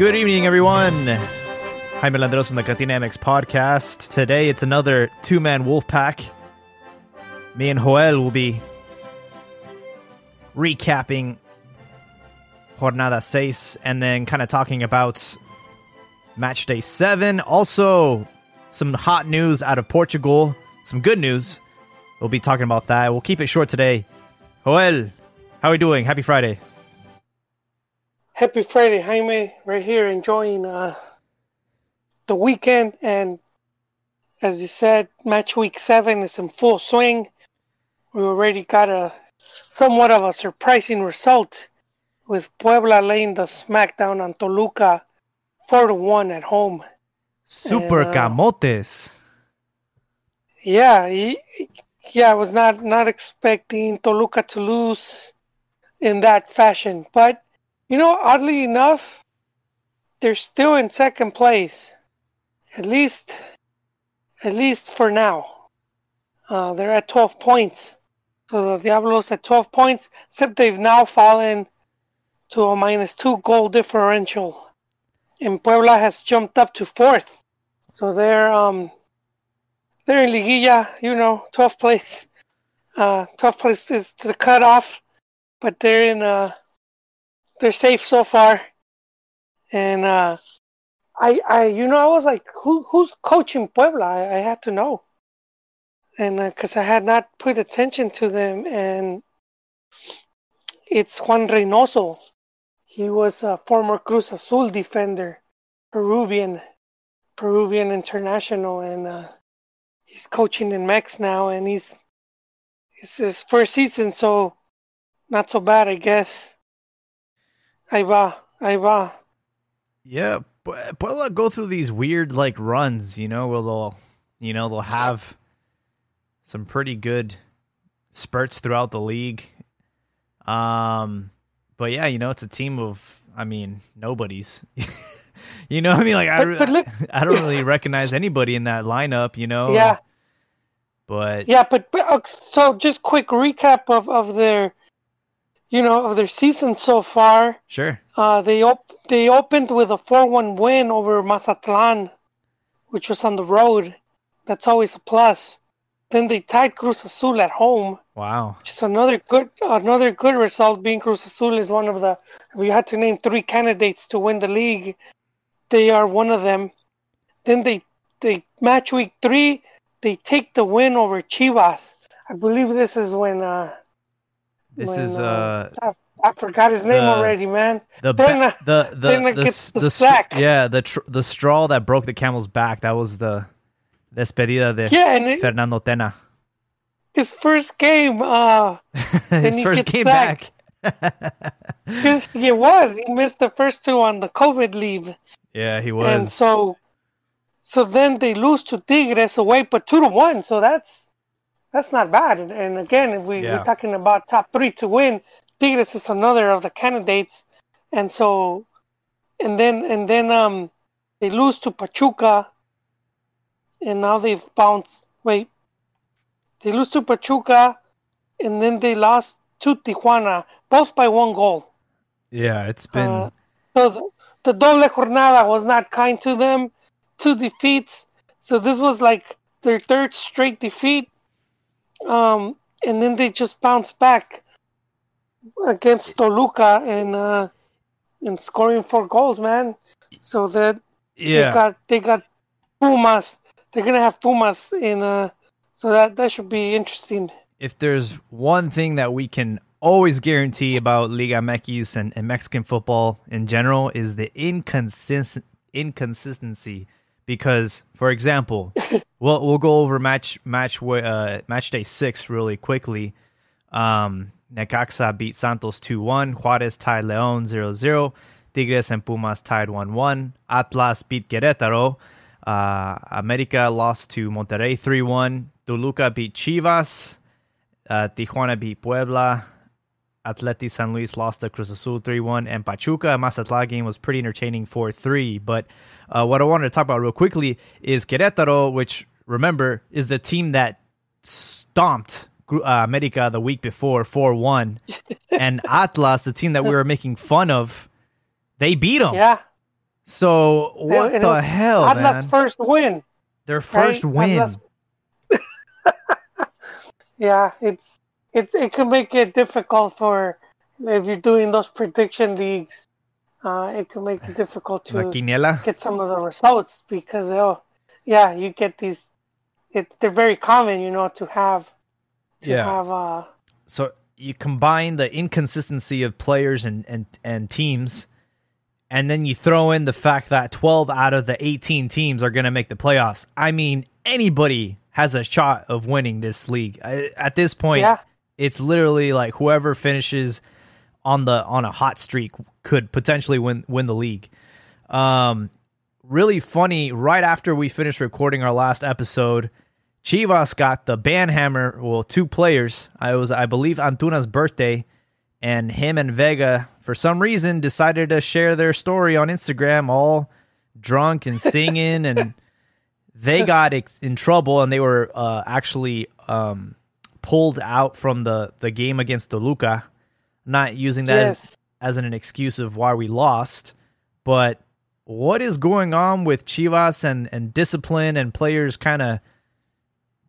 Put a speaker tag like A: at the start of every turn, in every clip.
A: Good evening, everyone. Jaime Landeros from the Cantina MX podcast. Today it's another two man wolf pack. Me and Joel will be recapping Jornada 6 and then kind of talking about match day 7. Also, some hot news out of Portugal, some good news. We'll be talking about that. We'll keep it short today. Joel, how are we doing? Happy Friday.
B: Happy Friday, Jaime. Right here enjoying uh, the weekend. And as you said, match week seven is in full swing. We already got a somewhat of a surprising result with Puebla laying the smackdown on Toluca 4 to 1 at home.
A: Super
B: And, uh,
A: Camotes.
B: Yeah, he, yeah, I was not not expecting Toluca to lose in that fashion, but you know, oddly enough, they're still in second place, at least, at least for now. Uh, they're at 12 points, so the Diablos at 12 points, except they've now fallen to a minus two goal differential, and Puebla has jumped up to fourth, so they're um they're in Liguilla, you know, 12th place. Uh, 12th place is the cutoff, but they're in, uh, they're safe so far. And, uh, I, I, you know, I was like, who, who's coaching Puebla? I, I had to know. And, uh 'cause cause I had not put attention to them and it's Juan Reynoso. He was a former Cruz Azul defender, Peruvian, Peruvian international, and, uh, he's coaching in Mex now, and he's it's his first season, so not so bad, I guess. Ahí va, ahí va.
A: Yeah, Pu- Puebla go through these weird like runs, you know, where they'll, you know, they'll have some pretty good spurts throughout the league. Um, but yeah, you know, it's a team of, I mean, nobodies. you know, what I mean, like I,
B: But- look-
A: I don't really recognize anybody in that lineup, you know.
B: Yeah,
A: but
B: yeah, but, but uh, so just quick recap of of their, you know, of their season so far.
A: sure,
B: Uh, they op- they opened with a four-one win over Mazatlan, which was on the road. That's always a plus. Then they tied Cruz Azul at home.
A: wow,
B: Just another good another good result. Being Cruz Azul is one of the. If you had to name three candidates to win the league, they are one of them. Then they they match week three. They take the win over Chivas. I believe this is when. Uh,
A: this
B: when,
A: is uh
B: I, I forgot his name
A: the-
B: already, man.
A: the
B: uh,
A: the the the,
B: gets the
A: the
B: sack.
A: yeah the tr- the straw that broke the camel's back. That was the despedida de
B: Yeah, and it,
A: Fernando Tena.
B: his first game. Uh,
A: His
B: he
A: first game
B: sacked.
A: back.
B: Because it was he missed the first two on the COVID leave.
A: yeah, he was.
B: and so so then they lose to Tigres away, but two to one. So that's that's not bad. And, and again, if we,
A: Yeah.
B: we're talking about top three to win, Tigres is another of the candidates. And so, and then and then um, they lose to Pachuca, and now they've bounced. Wait, they lose to Pachuca, and then they lost to Tijuana, both by one goal.
A: yeah, it's been
B: Uh, so the, the doble jornada was not kind to them. Two defeats. So this was like their third straight defeat. Um, and then they just bounced back against Toluca and uh, and scoring four goals, man. So that
A: yeah.
B: they got they got Pumas. They're gonna have Pumas in. Uh, so that that should be interesting.
A: if there's one thing that we can always guarantee about Liga MX and, and Mexican football in general is the inconsistent inconsistency. Because, for example, we'll we'll go over match match uh, match day six really quickly. Um, Necaxa beat Santos 2-1. Juarez tied León 0-0. Tigres and Pumas tied 1-1. Atlas beat Querétaro. Uh, America lost to Monterrey 3-1. Toluca beat Chivas. Uh, Tijuana beat Puebla. Atleti San Luis lost to Cruz Azul 3-1. And Pachuca Mazatlan game was pretty entertaining 4-3. But uh, what I wanted to talk about real quickly is Querétaro, which, remember, is the team that stomped uh, America the week before 4-1. and Atlas, the team that we were making fun of, they beat them.
B: Yeah,
A: So what
B: It- it
A: the hell,
B: Atlas'
A: man?
B: first win.
A: Their first
B: right?
A: win.
B: Atlas- Yeah, it's it's it can make it difficult for if you're doing those prediction leagues. Uh, it can make it difficult to get some of the results because oh, yeah, you get these. It they're very common, you know, to have to
A: Yeah.
B: have uh
A: So you combine the inconsistency of players and, and, and teams, and then you throw in the fact that 12 out of the 18 teams are going to make the playoffs. I mean, anybody has a shot of winning this league. I, at this point,
B: Yeah.
A: it's literally like whoever finishes on the on a hot streak could potentially win win the league. Um, really funny. Right after we finished recording our last episode, Chivas got the banhammer. Well, two players. I was, I believe, Antuna's birthday, and him and Vega, for some reason, decided to share their story on Instagram, all drunk and singing, and they got in trouble, and they were uh, actually um, pulled out from the the game against Toluca. Not using that
B: yes.
A: as an excuse of why we lost, but what is going on with Chivas and, and discipline and players kind of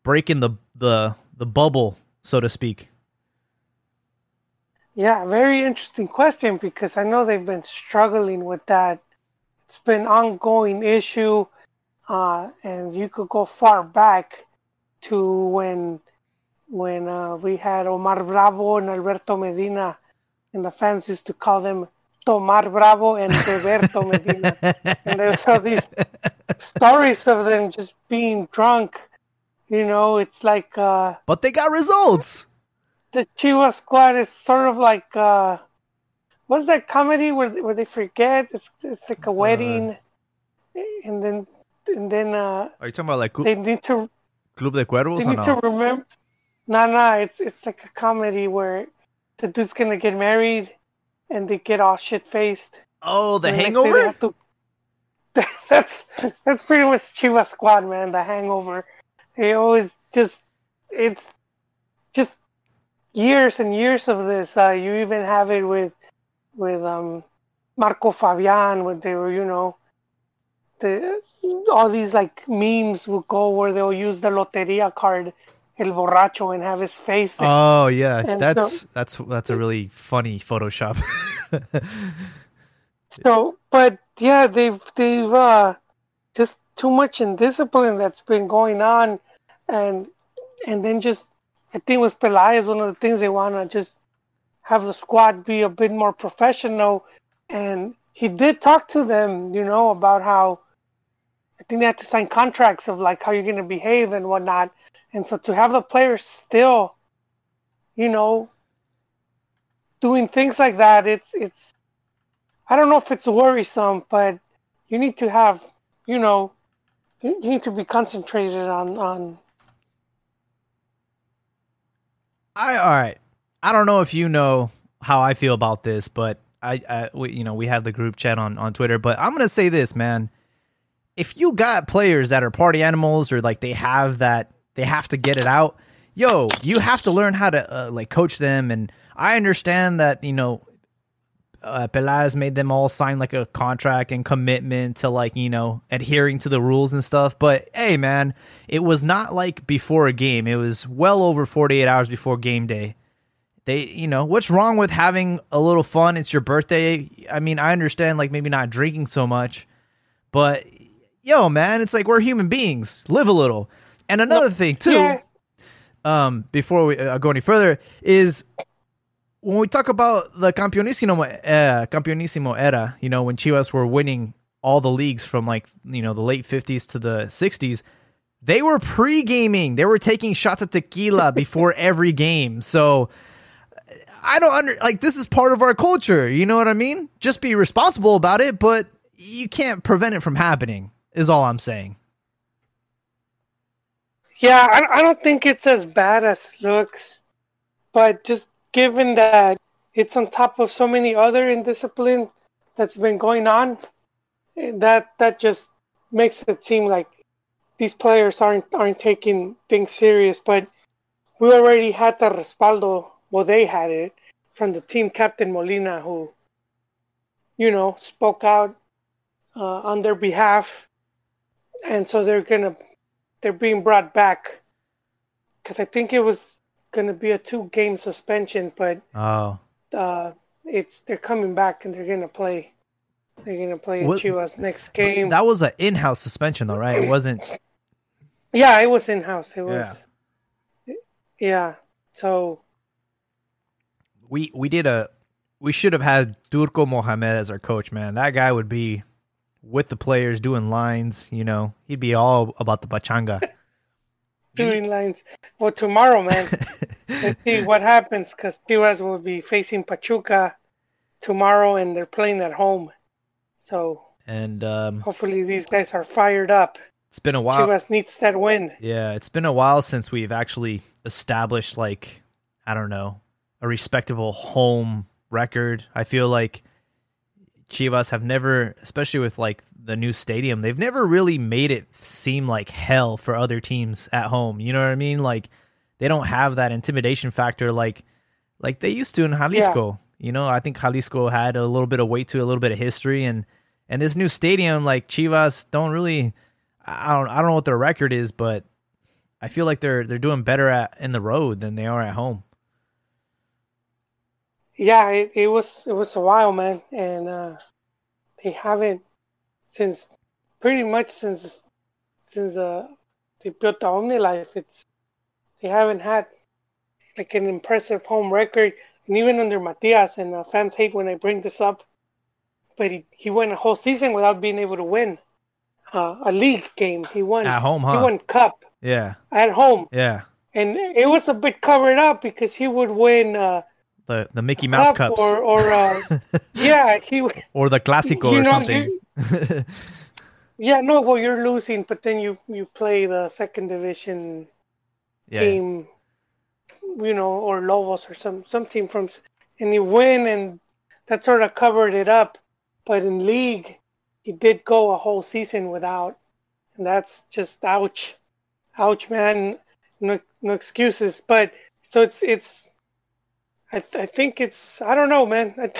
A: breaking the the the bubble, so to speak?
B: Yeah, very interesting question because I know they've been struggling with that. It's been an ongoing issue, uh, and you could go far back to when when uh, we had Omar Bravo and Alberto Medina, and the fans used to call them Tomar Bravo and Roberto Medina, and there was all these stories of them just being drunk. You know, it's like. Uh,
A: but they got results.
B: the Chivas squad is sort of like uh what's that comedy where where they forget it's it's like a wedding and then and then uh
A: Are you talking about like
B: they need to
A: Club de Cuervos
B: they
A: or
B: need to remember no no it's it's like a comedy where the dude's gonna get married and they get all shit faced
A: Oh, the
B: And next day they
A: Hangover.
B: to- that's that's pretty much Chivas squad, man. The Hangover. They always just it's just years and years of this. Uh, you even have it with with um, Marco Fabian when they were, you know, the all these like memes will go where they'll use the loteria card, El Borracho, and have his face. there.
A: Oh yeah,
B: And
A: that's that's that's a really funny Photoshop.
B: So, but yeah, they've they've uh, just too much indiscipline that's been going on, and and then just I think with Pelaez, one of the things they want to just have the squad be a bit more professional, and he did talk to them, you know, about how I think they have to sign contracts of like how you're going to behave and whatnot, and so to have the players still, you know, doing things like that, it's it's I don't know if it's worrisome, but you need to have, you know, you need to be concentrated on on.
A: I all right. I don't know if you know how I feel about this, but I, I we, you know, we have the group chat on on Twitter. But I'm gonna say this, man. If you got players that are party animals or like they have that, they have to get it out. Yo, you have to learn how to uh, like coach them. And I understand that you know uh, Pelaez made them all sign like a contract and commitment to like you know adhering to the rules and stuff. But hey, man, it was not like before a game. It was well over forty eight hours before game day. They, you know, what's wrong with having a little fun? It's your birthday. I mean, I understand like maybe not drinking so much, but yo, man, it's like we're human beings. Live a little. And another thing too
B: Yeah,
A: um, before we uh, go any further, is when we talk about the Campeonísimo, uh, Campeonísimo era, you know, when Chivas were winning all the leagues from like, you know, the late 50s to the 60s, they were pre gaming. They were taking shots of tequila before every game. So I don't under like this is part of our culture. You know what I mean? Just be responsible about it, but you can't prevent it from happening, is all I'm saying.
B: Yeah. I, I don't think it's as bad as looks, but just given that it's on top of so many other indiscipline that's been going on, that that just makes it seem like these players aren't aren't taking things serious. But we already had the respaldo. Well, they had it from the team captain Molina, who, you know, spoke out uh, on their behalf, and so they're gonna they're being brought back because I think it was gonna be a two game suspension, but
A: Oh,
B: uh, it's they're coming back and they're gonna play. They're gonna play in
A: What-
B: Chivas next game.
A: that was an in-house suspension, though, right? It wasn't.
B: yeah, it was in house. It was. Yeah. So
A: We we did a. We should have had Turco Mohamed as our coach, man. That guy would be with the players doing lines. You know, he'd be all about the bachanga.
B: doing lines. Well, tomorrow, man. Let's see what happens because Chivas will be facing Pachuca tomorrow, and they're playing at home. So
A: and um,
B: hopefully these guys are fired up.
A: it's been a while.
B: Chivas needs that win.
A: Yeah, it's been a while since we've actually established like I don't know a respectable home record. I feel like Chivas have never, especially with like the new stadium, they've never really made it seem like hell for other teams at home. You know what I mean? Like they don't have that intimidation factor like like they used to in Jalisco. You know, I think Jalisco had a little bit of weight to it, a little bit of history, and and this new stadium, like Chivas, don't really. I don't I don't know what their record is, but I feel like they're they're doing better at in the road than they are at home.
B: Yeah, it, it was it was a while, man, and uh, they haven't since pretty much since since uh, they built the OmniLife. It's they haven't had like an impressive home record, and even under Matias, and uh, fans hate when I bring this up, but he, he went a whole season without being able to win uh, a league game. He won
A: At home,
B: He
A: huh?
B: won cup
A: Yeah,
B: at home,
A: yeah.
B: and it was a bit covered up because he would win. Uh,
A: The the Mickey Mouse
B: cup
A: cups
B: or or uh, yeah, he
A: or the Clásico
B: you
A: or
B: know,
A: something.
B: yeah no well you're losing, but then you you play the second division
A: yeah,
B: team, you know, or Lobos or some some team from, and you win, and that sort of covered it up. But in league, he did go a whole season without, and that's just ouch, ouch, man. No no excuses. But so it's it's, I I think it's I don't know, man. I,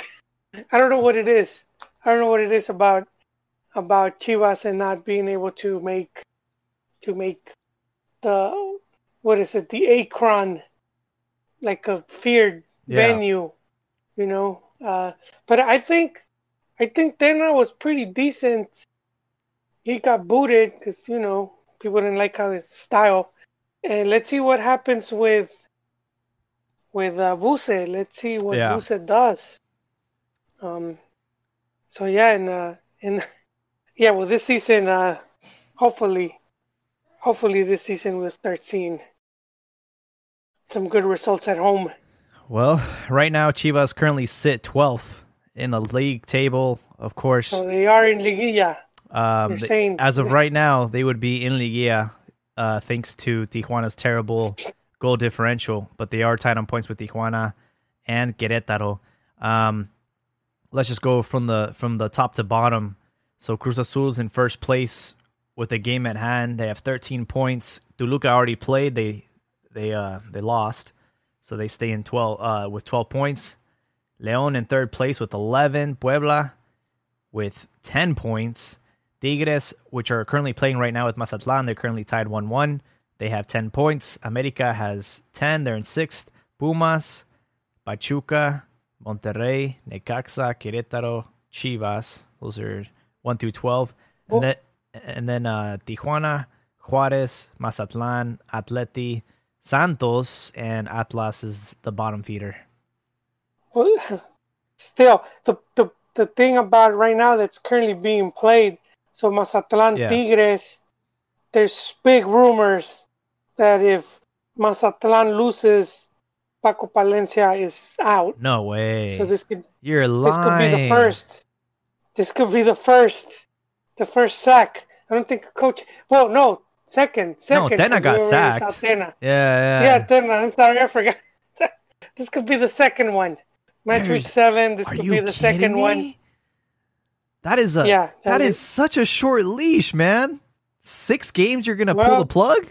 B: I don't know what it is. I don't know what it is about about Chivas and not being able to make to make the what is it the Akron like a feared
A: Yeah.
B: venue, you know. Uh, but I think I think Tena was pretty decent. He got booted because you know people didn't like how his style. And let's see what happens with with uh, Vuce. Let's see what
A: Yeah.
B: Vuce does. Um. So yeah, and uh, and yeah, well, this season, uh, hopefully, hopefully this season we'll start seeing some good results at home.
A: Well, right now Chivas currently sit 12th in the league table. Of course,
B: So they are in Liguilla.
A: um, they-
B: saying-
A: as of right now, they would be in Liguilla, uh, thanks to Tijuana's terrible goal differential. But they are tied on points with Tijuana and Querétaro. Um, let's just go from the from the top to bottom. So Cruz Azul's in first place with a game at hand. They have 13 points. Toluca already played. They they uh they lost, so they stay in 12 uh with 12 points. León in third place with 11. Puebla with 10 points. Tigres, which are currently playing right now with Mazatlan, they're currently tied 1 1. They have 10 points. America has 10. They're in sixth. Pumas, Pachuca, Monterrey, Necaxa, Querétaro, Chivas. Those are 1 through 12. And
B: Well-
A: then, and then uh, Tijuana, Juarez, Mazatlan, Atleti, Santos, and Atlas is the bottom feeder.
B: Well, still, the, the the thing about right now that's currently being played, so Mazatlan
A: Yeah.
B: Tigres, there's big rumors that if Mazatlan loses, Paco Palencia is out.
A: No way.
B: So this could
A: You're lying.
B: this could be the first. This could be the first, the first sack. I don't think coach. Well, no, second,
A: No,
B: second.
A: Tena
B: 'cause
A: got
B: we
A: sacked.
B: Tena.
A: Yeah, yeah.
B: Yeah, Tena. I'm sorry, I forgot. this could be the second one. Match week seven. This
A: Are
B: could be the second
A: me?
B: one.
A: That is a
B: Yeah,
A: that
B: that
A: is
B: is-
A: such a short leash, man. Six games, you're gonna pull the plug?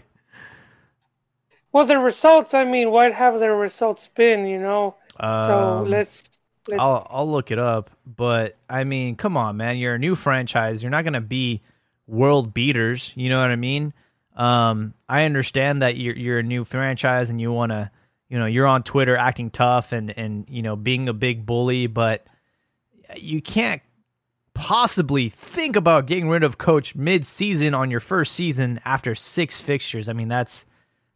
B: Well, the results. I mean, what have the results been? You know. so
A: Um,
B: let's Let's,
A: I'll I'll look it up, but I mean, come on, man, you're a new franchise. You're not gonna be world beaters. You know what I mean? Um, I understand that you're you're a new franchise and you want to, you know, you're on Twitter acting tough and and you know being a big bully, but you can't possibly think about getting rid of coach mid-season on your first season after six fixtures. I mean, that's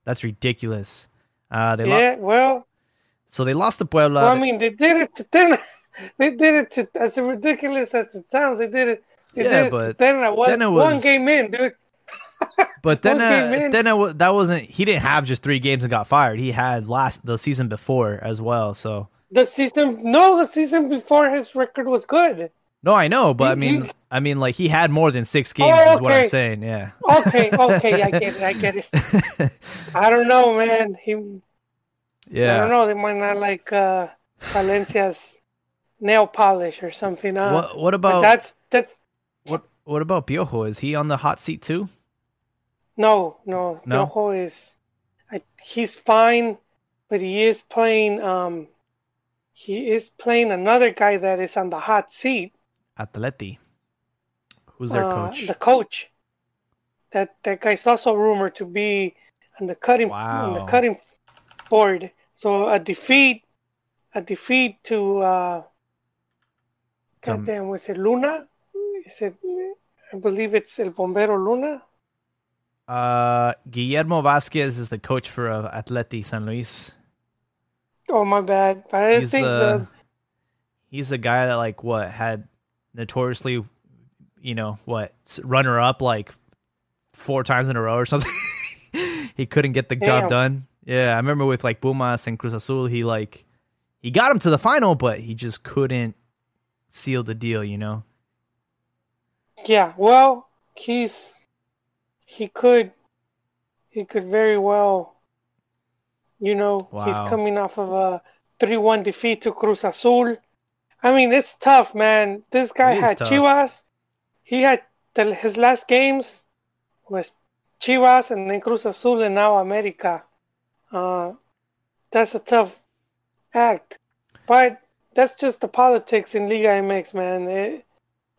A: that's ridiculous. Uh, they
B: yeah,
A: lo-
B: well,
A: so they lost to Puebla.
B: well, I mean, they did it to ten. They did it to as ridiculous as it sounds. They did it. They
A: Yeah,
B: did it to
A: but.
B: One,
A: then it
B: one game in, dude.
A: But then, uh, then that wasn't. He didn't have just three games and got fired. He had last the season before as well. So
B: The season, no, the season before his record was good.
A: No, I know, but I mean, I mean, like he had more than six games.
B: Oh,
A: Is what I'm saying. Yeah.
B: Okay, okay, I get it, I get it. I don't know, man. He, Yeah. I don't know. They might not like uh, Palencia's nail polish or something. Uh,
A: What What about
B: that's that's
A: what What about Piojo? Is he on the hot seat too?
B: no, no.
A: No?
B: Piojo is, I, he's fine, but he is playing. Um, he is playing another guy that is on the hot seat.
A: Atleti. Who's their
B: uh,
A: coach?
B: The coach. That that guy's also rumored to be on the cutting on the cutting board. So a defeat, a defeat to uh,
A: Some-
B: goddamn, was it Luna? Is it? I believe it's El Bombero Luna.
A: Uh, Guillermo Vasquez is the coach for uh, Atleti San Luis.
B: Oh my bad, but I
A: He's
B: think
A: the
B: the
A: he's the guy that like what had notoriously, you know, what runner up like four times in a row or something. he couldn't get the job done. Yeah, I remember with like Pumas and Cruz Azul, he like he got him to the final, but he just couldn't seal the deal. You know.
B: yeah. Well, he's he could he could very well. You know, he's coming off of a three-one defeat to Cruz Azul. I mean, it's tough, man. This guy
A: It
B: had. Chivas. He had the, his last games was Chivas and then Cruz Azul and now America. Uh, that's a tough act, but that's just the politics in Liga MX, man. It-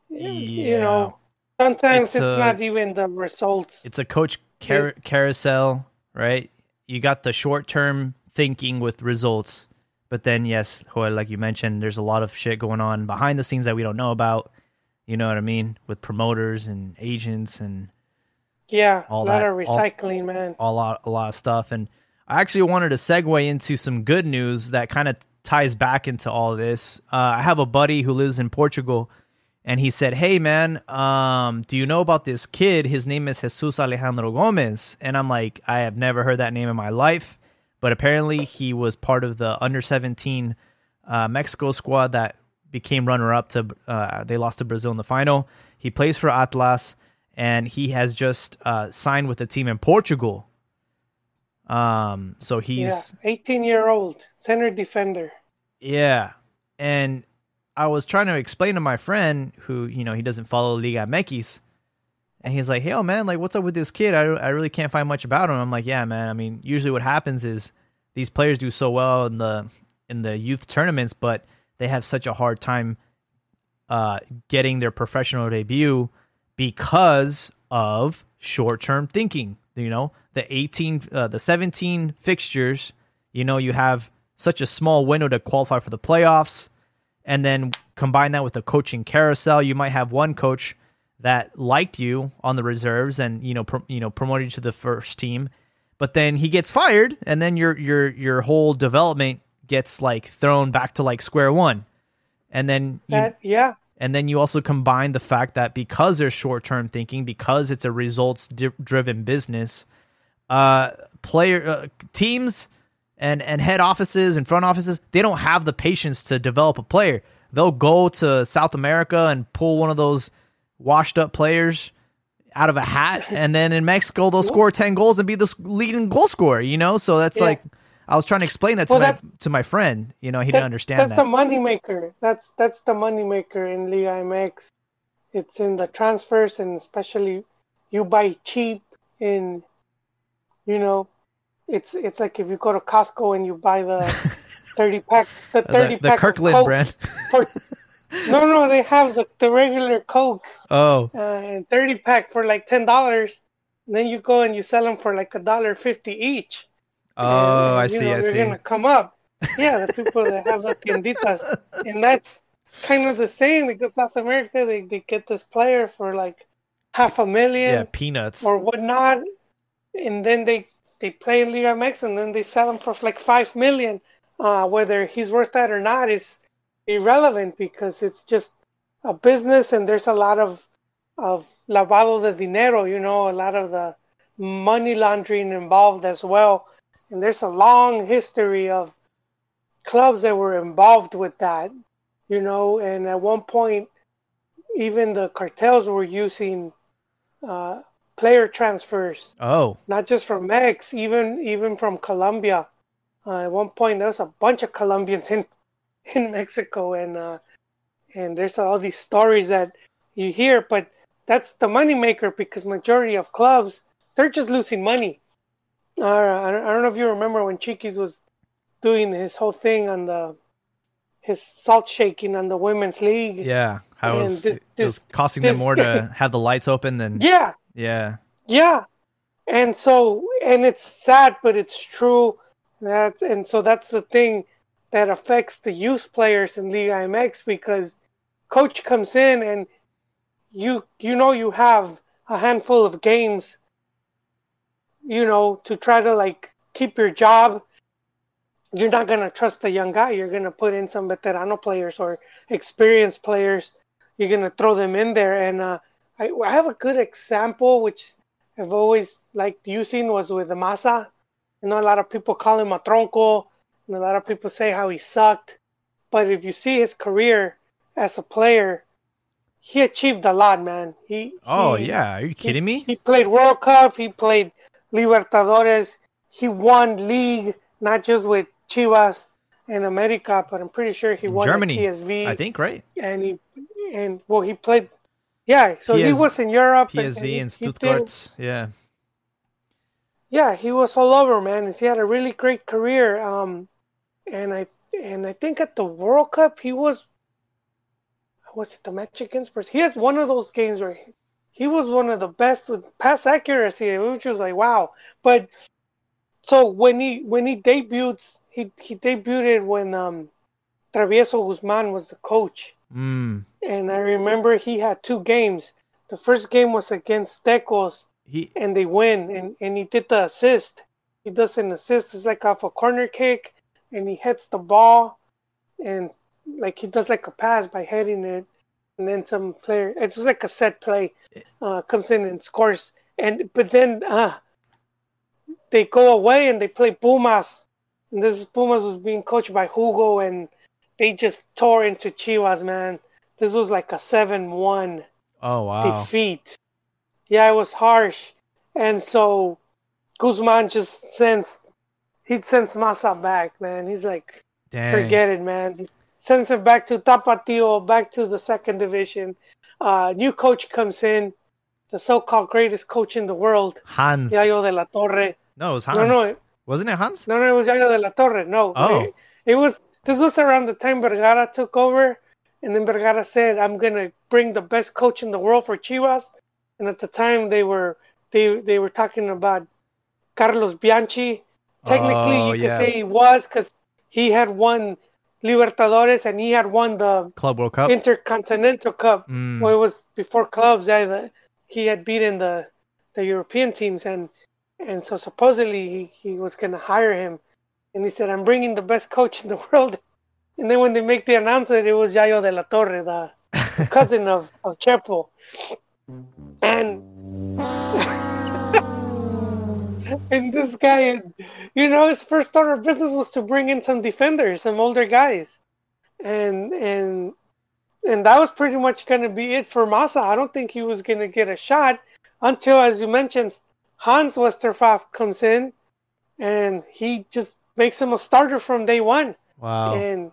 B: You know, sometimes
A: It's,
B: it's,
A: uh,
B: not even the results.
A: It's a coach car- carousel, right? You got the short term thinking with results, but then yes, Joel, like you mentioned, there's a lot of shit going on behind the scenes that we don't know about. You know what I mean? With promoters and agents and
B: Yeah,
A: all
B: a lot
A: that-
B: of
A: all-
B: recycling, man.
A: a lot a lot of stuff and I actually wanted to segue into some good news that kind of ties back into all this. Uh, I have a buddy who lives in Portugal and he said, "Hey man, um, do you know about this kid? His name is Jesus Alejandro Gomez." And I'm like, "I have never heard that name in my life." But apparently he was part of the under 17 uh, Mexico squad that became runner up to uh, they lost to Brazil in the final. He plays for Atlas and he has just uh, signed with the team in Portugal. Um, so
B: Yeah,
A: he's
B: 18 year old center defender.
A: yeah. And I was trying to explain to my friend who, you know, he doesn't follow Liga MX. And he's like, hey, oh, man, like, what's up with this kid? I, I really can't find much about him. I'm like, yeah, man. I mean, usually what happens is these players do so well in the in the youth tournaments, but they have such a hard time uh, getting their professional debut because of short term thinking. You know, the 18, uh, the 17 fixtures, you know, you have such a small window to qualify for the playoffs. And then combine that with the coaching carousel, you might have one coach that liked you on the reserves and you know you know promoted you to the first team, but then he gets fired, and then your your your whole development gets like thrown back to like square one, and then you,
B: That yeah,
A: and then you also combine the fact that because there's short term thinking, because it's a results di- driven business, uh, player uh, teams and and head offices and front offices they don't have the patience to develop a player. They'll go to South America and pull one of those washed up players out of a hat, and then in Mexico they'll score ten goals and be the leading goal scorer. You know, so that's
B: Yeah.
A: like. I was trying to explain that to
B: Well,
A: my to my friend. You know, he
B: That-
A: didn't understand
B: that's
A: that.
B: the money maker. That's that's the money maker in Liga MX. It's in the transfers and especially you buy cheap in you know it's it's like if you go to Costco and you buy the thirty pack, the thirty
A: the, the
B: pack.
A: Kirkland brand.
B: For, no, no, they have the, the regular Coke
A: Oh,
B: uh, and thirty pack for like ten dollars. Then you go and you sell them for like a dollar fifty each.
A: oh,
B: And,
A: I
B: you
A: see,
B: know,
A: I
B: they're
A: see.
B: gonna come up. Yeah, the people that have the tienditas, and that's kind of the same because South America they, they get this player for like half a million
A: Yeah, peanuts.
B: or whatnot, and then they they play in Liga MX and then they sell him for like five million. Uh, whether he's worth that or not is irrelevant because it's just a business and there's a lot of of lavado de dinero, you know, a lot of the money laundering involved as well. And there's a long history of clubs that were involved with that, you know, and at one point even the cartels were using uh, player transfers,
A: Oh,
B: not just from Mex, even even from Colombia. Uh, at one point, there was a bunch of Colombians in in Mexico, and uh, and there's all these stories that you hear, but that's the moneymaker because majority of clubs they're just losing money. Uh, I don't know if you remember when Chiquis was doing his whole thing on the his salt shaking on the women's league.
A: yeah. How it was,
B: this-
A: it was costing
B: this-
A: them more to have the lights open than
B: yeah,
A: yeah.
B: Yeah. And so and it's sad but it's true that and so that's the thing that affects the youth players in Liga MX because coach comes in and you you know you have a handful of games you know to try to like keep your job. You're not going to trust the young guy. You're going to put in some veterano players or experienced players. You're going to throw them in there. And uh I, I have a good example which I've always liked using was with Maza. You know, a lot of people call him a tronco, and a lot of people say how he sucked. But if you see his career as a player, he achieved a lot, man. He
A: Oh
B: he-
A: yeah, are you kidding me?
B: He played World Cup. He played Libertadores. He won league, not just with Chivas and America, but I'm pretty sure he won
A: Germany,
B: PSV.
A: I think, right?
B: And he and well, he played. Yeah, so he was in Europe. and- and
A: PSV
B: he-
A: and
B: he did-
A: Stuttgart. Yeah.
B: yeah, he was all over, man. He had a really great career. Um, and I and I think at the World Cup he was was it the match against Brazil? He had one of those games where he, he was one of the best with pass accuracy, which was like wow. But so when he when he debuted, he he debuted when um Travieso Guzman was the coach.
A: Mm.
B: And I remember he had two games. The first game was against Tecos,
A: He
B: and they win and, and he did the assist he does an assist it's like off a corner kick and he hits the ball and like he does like a pass by heading it and then some player it's just like a set play uh, comes in and scores and but then uh, they go away and they play Pumas and this Pumas was being coached by Hugo and they just tore into Chivas man this was like a 7-1
A: oh wow.
B: defeat. Yeah, it was harsh. And so Guzman just sends he sends Maza back, man. He's like,
A: Dang.
B: forget it, man. He sends him back to Tapatio, back to the second division. Uh, new coach comes in, the so-called greatest coach in the world,
A: Hans.
B: Yayo de la Torre.
A: No, it was Hans.
B: No, no, it-
A: Wasn't it Hans?
B: no, no, it was Yayo de la Torre. No,
A: Oh.
B: it, it was. This was around the time Vergara took over, and then Vergara said, "I'm gonna bring the best coach in the world for Chivas." And at the time, they were they they were talking about Carlos Bianchi. Technically,
A: Oh,
B: you
A: yeah.
B: could say he was because he had won Libertadores and he had won the
A: Club World Cup.
B: Intercontinental Cup.
A: Mm.
B: Well, it was before clubs. Yeah, the, he had beaten the the European teams, and and so supposedly he, he was going to hire him, and he said, "I'm bringing the best coach in the world." And then when they make the announcement, it was Yayo de la Torre, the, the cousin of of Chepo, and and this guy, you know, his first order of business was to bring in some defenders, some older guys, and and and that was pretty much going to be it for Maza. I don't think he was going to get a shot until, as you mentioned, Hans Westerhof comes in, and he just makes him a starter from day one,
A: Wow.
B: and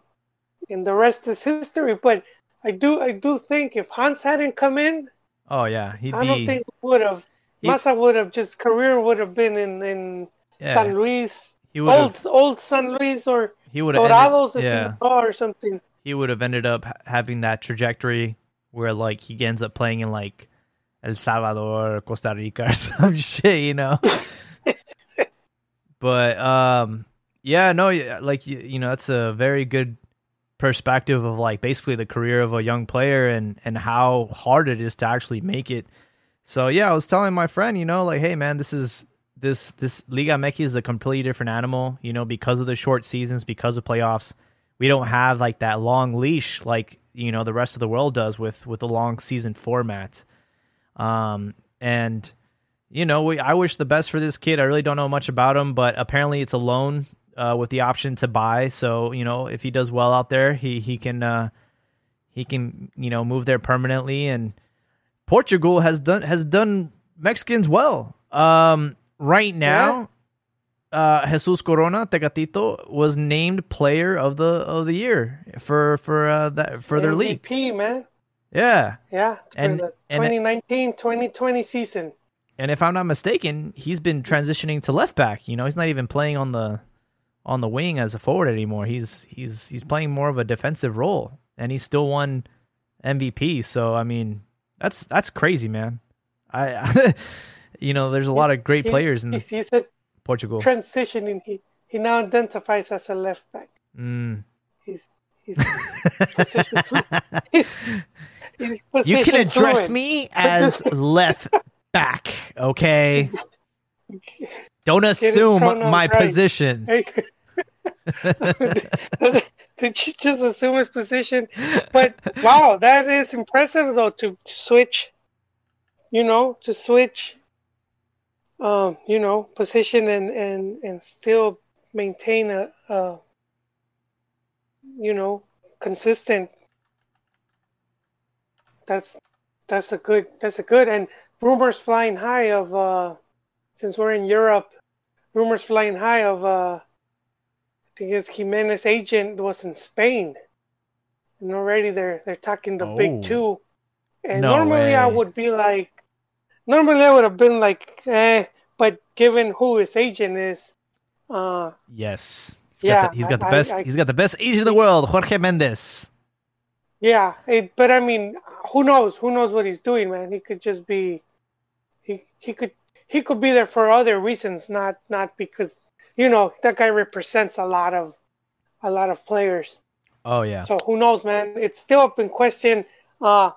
B: and the rest is history. But I do I do think if Hans hadn't come in,
A: Oh yeah, he'd
B: I don't
A: be.
B: think would have
A: he-
B: Maza would have just career would have been in in
A: yeah,
B: San Luis,
A: he
B: old old San Luis, or
A: he would have
B: Dorados
A: ended,
B: is
A: yeah
B: in the or something.
A: he would have ended up having that trajectory where like he ends up playing in like El Salvador, Costa Rica, or some shit, you know. but um, yeah, no, yeah, like you, you know, that's a very good perspective of like basically the career of a young player and and how hard it is to actually make it. So yeah, I was telling my friend, you know, like, hey man, this is this this Liga MX is a completely different animal, you know, because of the short seasons, because of playoffs. We don't have like that long leash like you know the rest of the world does with with the long season format. Um, and you know, we I wish the best for this kid. I really don't know much about him, but apparently it's a loan uh, with the option to buy. So you know, if he does well out there, he he can uh, he can you know move there permanently. And Portugal has done has done Mexicans well. Um, right now, uh, Jesus Corona Tecatito was named player of the of the year for for uh, that for their league.
B: MVP, man.
A: Yeah,
B: Yeah, for
A: And-
B: the
A: and-
B: 2019-2020 season.
A: and if I'm not mistaken, he's been transitioning to left back. You know, he's not even playing on the on the wing as a forward anymore. He's he's he's playing more of a defensive role, and he still won MVP. So I mean, that's that's crazy, man. I, you know, there's a lot of great
B: He-
A: players in
B: He's, he's a
A: Portugal.
B: transitioning. He he now identifies as a left back.
A: Mm.
B: He's he's he's, he's
A: You can address me as left back, okay? Don't assume my
B: right.
A: position.
B: Did you just assume his position? But wow, that is impressive though to, to switch. You know, to switch. Um, you know, position and and and still maintain a, a you know consistent. That's that's a good that's a good and rumors flying high of uh since we're in Europe, rumors flying high of uh I it's Jimenez agent was in Spain. And already they're they're talking the
A: Oh.
B: big two. And
A: No
B: normally I would be like normally I would have been like eh, but given who his agent is, uh
A: Yes. He's
B: Yeah,
A: got the, he's got the
B: I-
A: best
B: I-
A: he's got the best agent in the world, Jorge Mendes.
B: yeah, it, but I mean, who knows? Who knows what he's doing, man? He could just be, he he could he could be there for other reasons, not not because you know that guy represents a lot of a lot of players.
A: Oh yeah.
B: So who knows, man? It's still up in question. Uh,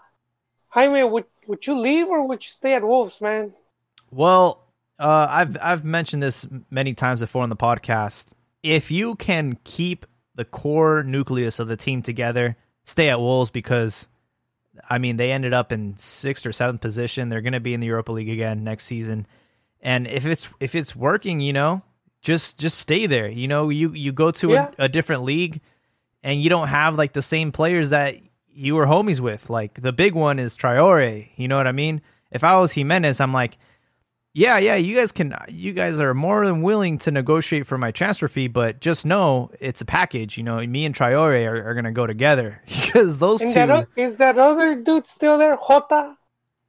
B: Jaime, would would you leave or would you stay at Wolves, man?
A: Well, uh, I've I've mentioned this many times before on the podcast. If you can keep the core nucleus of the team together, stay at Wolves because, I mean, they ended up in sixth or seventh position. They're going to be in the Europa League again next season, and if it's if it's working, you know, just just stay there. You know, you you go to
B: Yeah.
A: a, a different league, and you don't have like the same players that you were homies with. Like the big one is Traore. You know what I mean? If I was Jimenez, I'm like, yeah, yeah, you guys can, you guys are more than willing to negotiate for my transfer fee, but just know it's a package. You know, me and Traore are, are going to go together because those
B: And
A: two,
B: that o- is that other dude still there? Jota.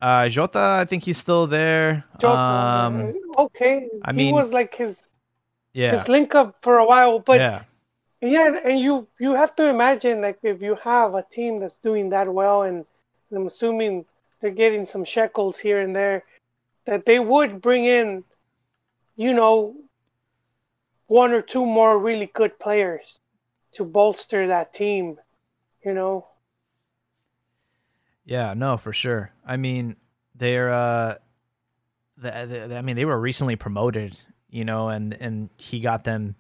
A: uh, Jota, I think he's still there.
B: Jota.
A: Um,
B: okay.
A: I
B: he
A: mean-
B: was like his
A: yeah,
B: his link up for a while, but
A: yeah,
B: Yeah, and you you have to imagine like if you have a team that's doing that well, and, and I'm assuming they're getting some shekels here and there, that they would bring in, you know, one or two more really good players to bolster that team, you know.
A: yeah, no, for sure. I mean, they're, uh, the, the, I mean, they were recently promoted, you know, and, and he got them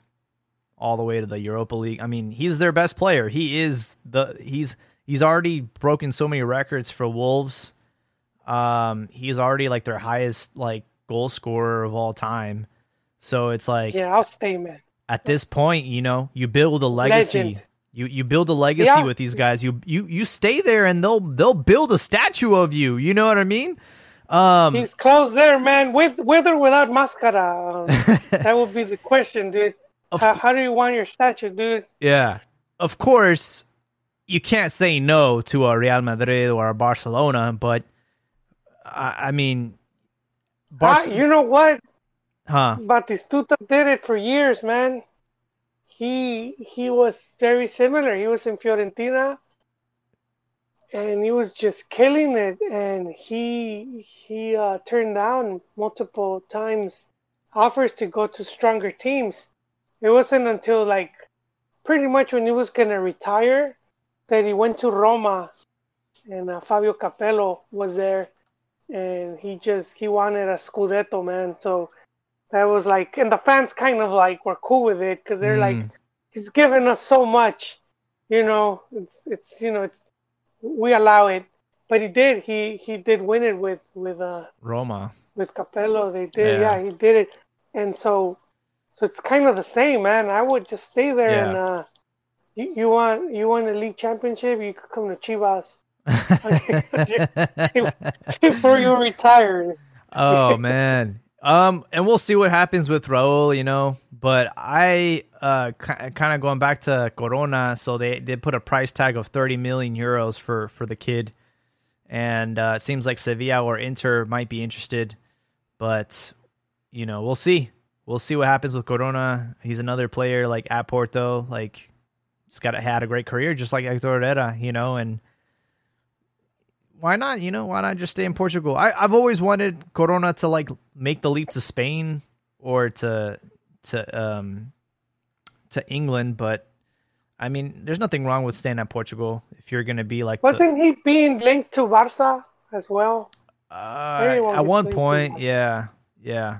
A: all the way to the Europa League. I mean, he's their best player. He is the he's he's already broken so many records for Wolves. Um, he's already like their highest like goal scorer of all time. So it's like
B: Yeah, I'll stay, man.
A: at this point, you know, you build a legacy.
B: Legend.
A: You you build a legacy
B: Yeah.
A: with these guys. You you you stay there and they'll they'll build a statue of you. You know what I mean? Um
B: He's close there, man. With with or without mascara, um, that would be the question, dude.
A: Of
B: How, how do you want your statue, dude?
A: Yeah. Of course, you can't say no to a Real Madrid or a Barcelona, but I, I mean,
B: Ah,
A: Barca,
B: you know what?
A: huh?
B: Batistuta did it for years, man. he he was very similar. He was in Fiorentina, and he was just killing it. And he he uh, turned down multiple times offers to go to stronger teams. It wasn't until like pretty much when he was gonna retire that he went to Roma, and uh, Fabio Capello was there, and he just he wanted a scudetto, man. So that was like, and the fans kind of like were cool with it because they're mm. like, he's given us so much, you know. It's it's you know it's, we allow it, but he did he he did win it with with uh
A: Roma
B: with Capello. They did, yeah, yeah he did it, and so so it's kind of the same, man. I would just stay there yeah. and uh, you, you want you want a league championship, you could come to Chivas before you retire.
A: Oh man, um, and we'll see what happens with Raul, you know. But I, uh, kind of going back to Corona, so they they put a price tag of thirty million euros for for the kid, and uh, it seems like Sevilla or Inter might be interested, but you know we'll see. We'll see what happens with Corona. He's another player like at Porto, like he's got had a great career just like Hector Herrera, you know, and why not? You know, why not just stay in Portugal? I, I've always wanted Corona to like make the leap to Spain or to to um to England, but I mean, there's nothing wrong with staying at Portugal if you're going to be like.
B: Wasn't the, he being linked to Barca as well?
A: Uh, at one point, yeah, yeah.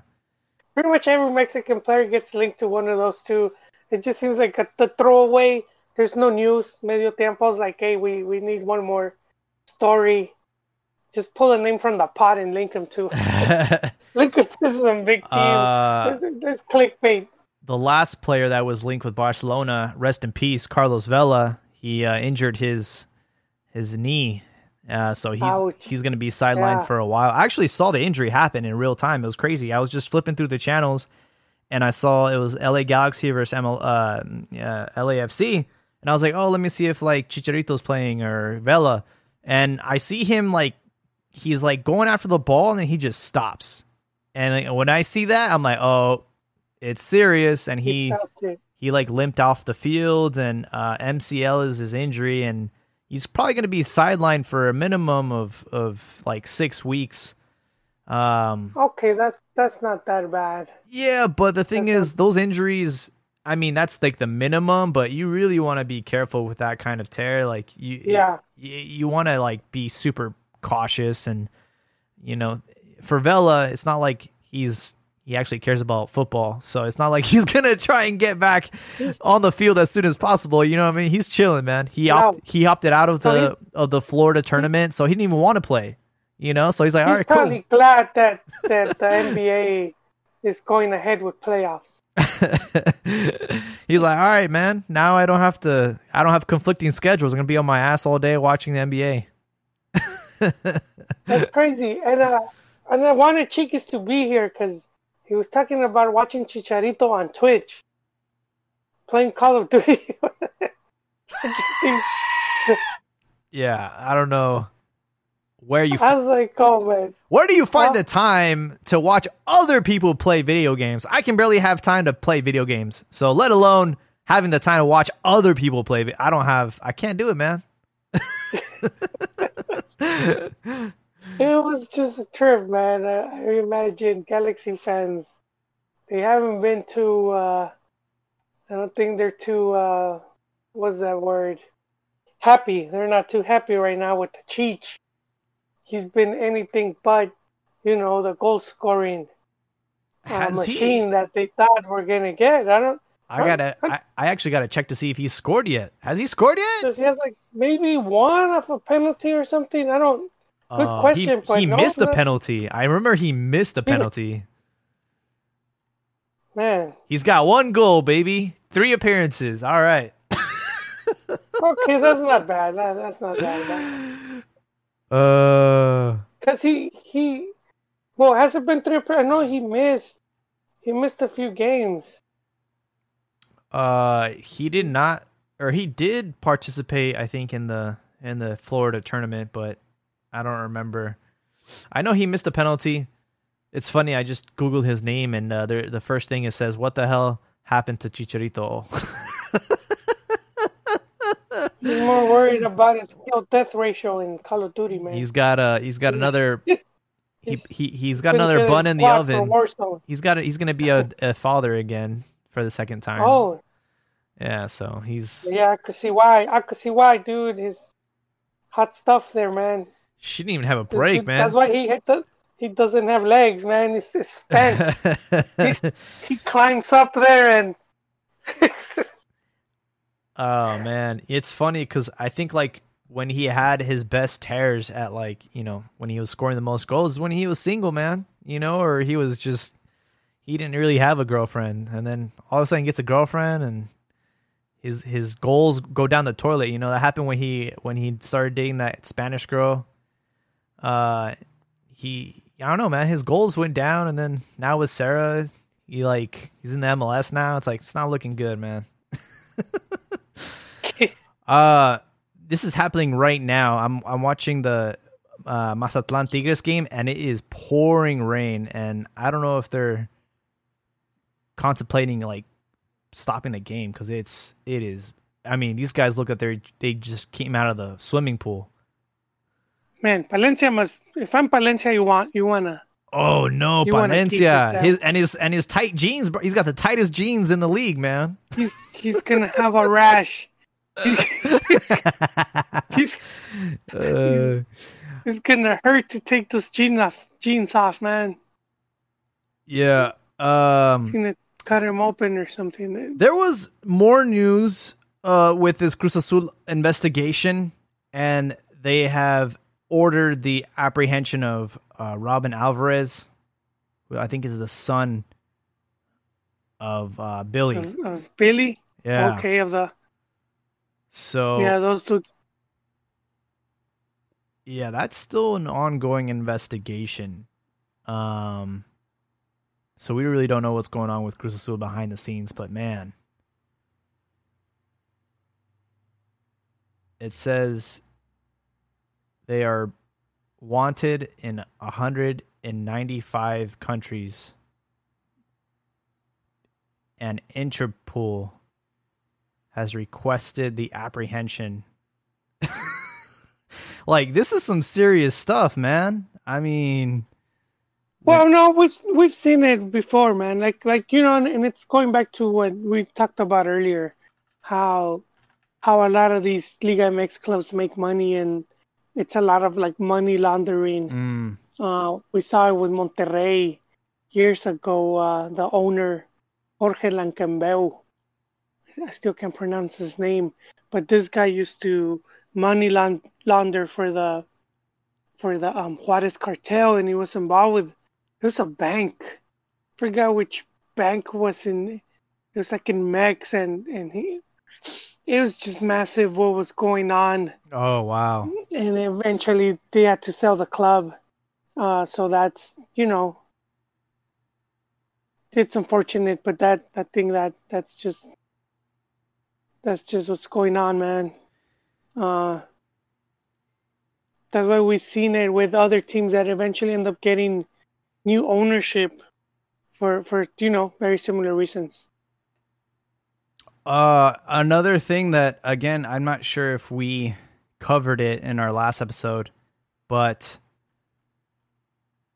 B: Pretty much every Mexican player gets linked to one of those two. It just seems like a, the throwaway. There's no news. Medio tiempo's like, hey, we we need one more story. Just pull a name from the pot and link him to link him to some big team. Uh, this, this clickbait.
A: The last player that was linked with Barcelona, rest in peace, Carlos Vela. He uh, injured his his knee, uh, so he's Ouch. he's going to be sidelined yeah. for a while. I actually saw the injury happen in real time. It was crazy. I was just flipping through the channels, and I saw it was LA Galaxy versus ML, uh, LAFC, and I was like, oh, let me see if like Chicharito's playing or Vela, and I see him like he's like going after the ball and then he just stops. And when I see that, I'm like, oh, it's serious. And he he like limped off the field, and uh, MCL is his injury, and he's probably going to be sidelined for a minimum of of like six weeks. Um,
B: okay, that's that's not that bad.
A: Yeah, but the thing that's is, not... those injuries. I mean, that's like the minimum, but you really want to be careful with that kind of tear. Like you,
B: yeah,
A: you, you want to like be super cautious and you know for Vela it's not like he's he actually cares about football. So it's not like he's gonna try and get back on the field as soon as possible. You know what I mean? He's chilling man. He yeah. opt, he opted out of the so of the Florida tournament so he didn't even want to play you know? So he's like
B: he's
A: all right
B: probably cool. glad that that the NBA is going ahead with playoffs.
A: He's like all right man. Now I don't have to I don't have conflicting schedules. I'm gonna be on my ass all day watching the NBA
B: that's crazy. And uh, and I wanted Chiquis to be here because he was talking about watching Chicharito on Twitch, playing Call of Duty.
A: seems... yeah, I don't know where you.
B: I was like, oh man.
A: Where do you find the time to watch other people play video games? I can barely have time to play video games, so let alone having the time to watch other people play. I don't have. I can't do it, man.
B: it was just a trip, man. Uh, I imagine Galaxy fans, they haven't been too, uh, I don't think they're too, uh, what's that word? Happy. They're not too happy right now with the Cheech. He's been anything but, you know, the goal scoring uh, machine he... that they thought we're going to get. I don't,
A: I gotta. I, I, actually gotta check to see if he's scored yet. Has he scored yet?
B: He has like maybe one of a penalty or something. I don't. Good uh, question.
A: He, he missed the penalty. I remember he missed the penalty.
B: Man,
A: he's got one goal, baby. Three appearances. All right.
B: okay, that's not bad. That, that's not that
A: bad. Uh,
B: because he he, well, has it been three? I know he missed. He missed a few games.
A: Uh, he did not, or he did participate. I think in the in the Florida tournament, but I don't remember. I know he missed a penalty. It's funny. I just googled his name, and uh, the the first thing it says, "What the hell happened to Chicharito?"
B: He's more worried about his kill death ratio in Call of Duty, man.
A: He's got a he's got another he he he's got another bun in the oven. He's got a, he's gonna be a, a father again for the second time.
B: Oh,
A: yeah. So he's
B: yeah, I could see why. I could see why, dude. His hot stuff there, man.
A: She didn't even have a break, man.
B: That's why he hit the, he doesn't have legs, man. He's, he's spent. he climbs up there and
A: Oh man, it's funny because I think like when he had his best tears at like you know when he was scoring the most goals when he was single, man, you know, or he was just he didn't really have a girlfriend, and then all of a sudden he gets a girlfriend and his his goals go down the toilet. You know that happened when he when he started dating that Spanish girl. Uh, he I don't know, man. His goals went down, and then now with Sarah, he like he's in the MLS now. It's like it's not looking good, man. Uh this is happening right now. I'm I'm watching the uh, Mazatlan Tigres game, and it is pouring rain, and I don't know if they're contemplating like stopping the game because it's it is. I mean, these guys look at their they just came out of the swimming pool.
B: Man, Palencia must. If I'm Palencia, you want you wanna.
A: Oh no,
B: You wanna keep it
A: Palencia! His and his and his tight jeans. bro. He's got the tightest jeans in the league, man.
B: He's he's gonna have a rash. He's, he's,
A: Uh,
B: it's gonna hurt to take those jeans jeans off, man.
A: yeah. Um.
B: He's gonna cut him open or something.
A: There was more news uh, with this Cruz Azul investigation, and they have ordered the apprehension of uh, Robin Alvarez, who I think is the son of uh, Billy.
B: Of, of Billy,
A: Yeah.
B: okay, of the
A: So
B: yeah, those two.
A: Yeah, that's still an ongoing investigation. Um. So we really don't know what's going on with Cruz Azul behind the scenes, but man, it says they are wanted in 195 countries. And interpol has requested the apprehension. Like this is some serious stuff man. I mean
B: Well, no, we've we've seen it before, man. Like like you know, and, it's going back to what we talked about earlier, how how a lot of these Liga MX clubs make money, and it's a lot of like money laundering.
A: mm,
B: Uh, we saw it with Monterrey years ago. Uh, the owner Jorge Lancambeu, I still can't pronounce his name, but this guy used to money laun- launder for the for the um, Juarez cartel, and he was involved with it was a bank. Forgot which bank was in. It was like in Mex, and and he. It was just massive what was going on
A: oh wow
B: and eventually they had to sell the club. Uh, so that's you know, it's unfortunate, but that that thing that that's just that's just what's going on, man. Uh, that's why we've seen it with other teams that eventually end up getting new ownership for for you know very similar reasons.
A: Uh, another thing that again, I'm not sure if we covered it in our last episode, but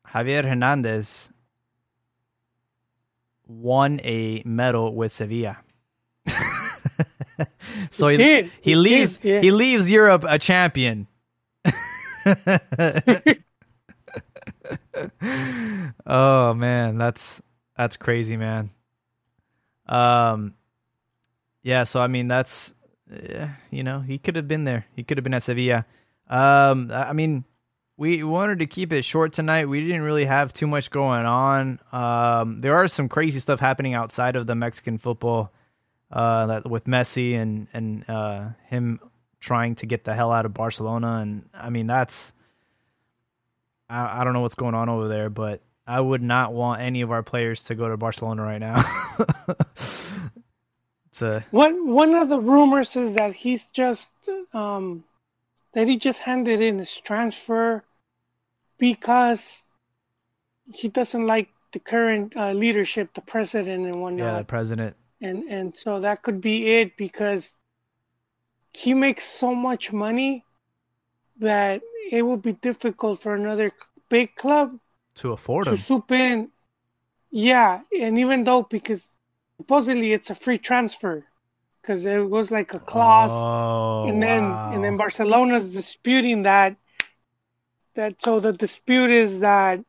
A: Javier Hernandez won a medal with Sevilla. so he,
B: He
A: he
B: He
A: leaves
B: did, yeah.
A: he leaves Europe a champion. oh man, that's that's crazy, man. Um yeah, so I mean that's eh, you know, he could have been there. He could have been at Sevilla. Um I I mean we wanted to keep it short tonight. We didn't really have too much going on. Um there are some crazy stuff happening outside of the Mexican football uh that with Messi and and uh him trying to get the hell out of Barcelona and I mean that's I, I don't know what's going on over there, but I would not want any of our players to go to Barcelona right now. it's
B: One one of the rumors is that he's just um, that he just handed in his transfer because he doesn't like the current uh, leadership, the president and whatnot.
A: yeah, the president.
B: and and so that could be it because he makes so much money that it would be difficult for another big club
A: to afford
B: to
A: him.
B: swoop in. Yeah, and even though because supposedly it's a free transfer because it was like a clause,
A: Oh,
B: and then
A: wow.
B: and then Barcelona's disputing that. That so the dispute is that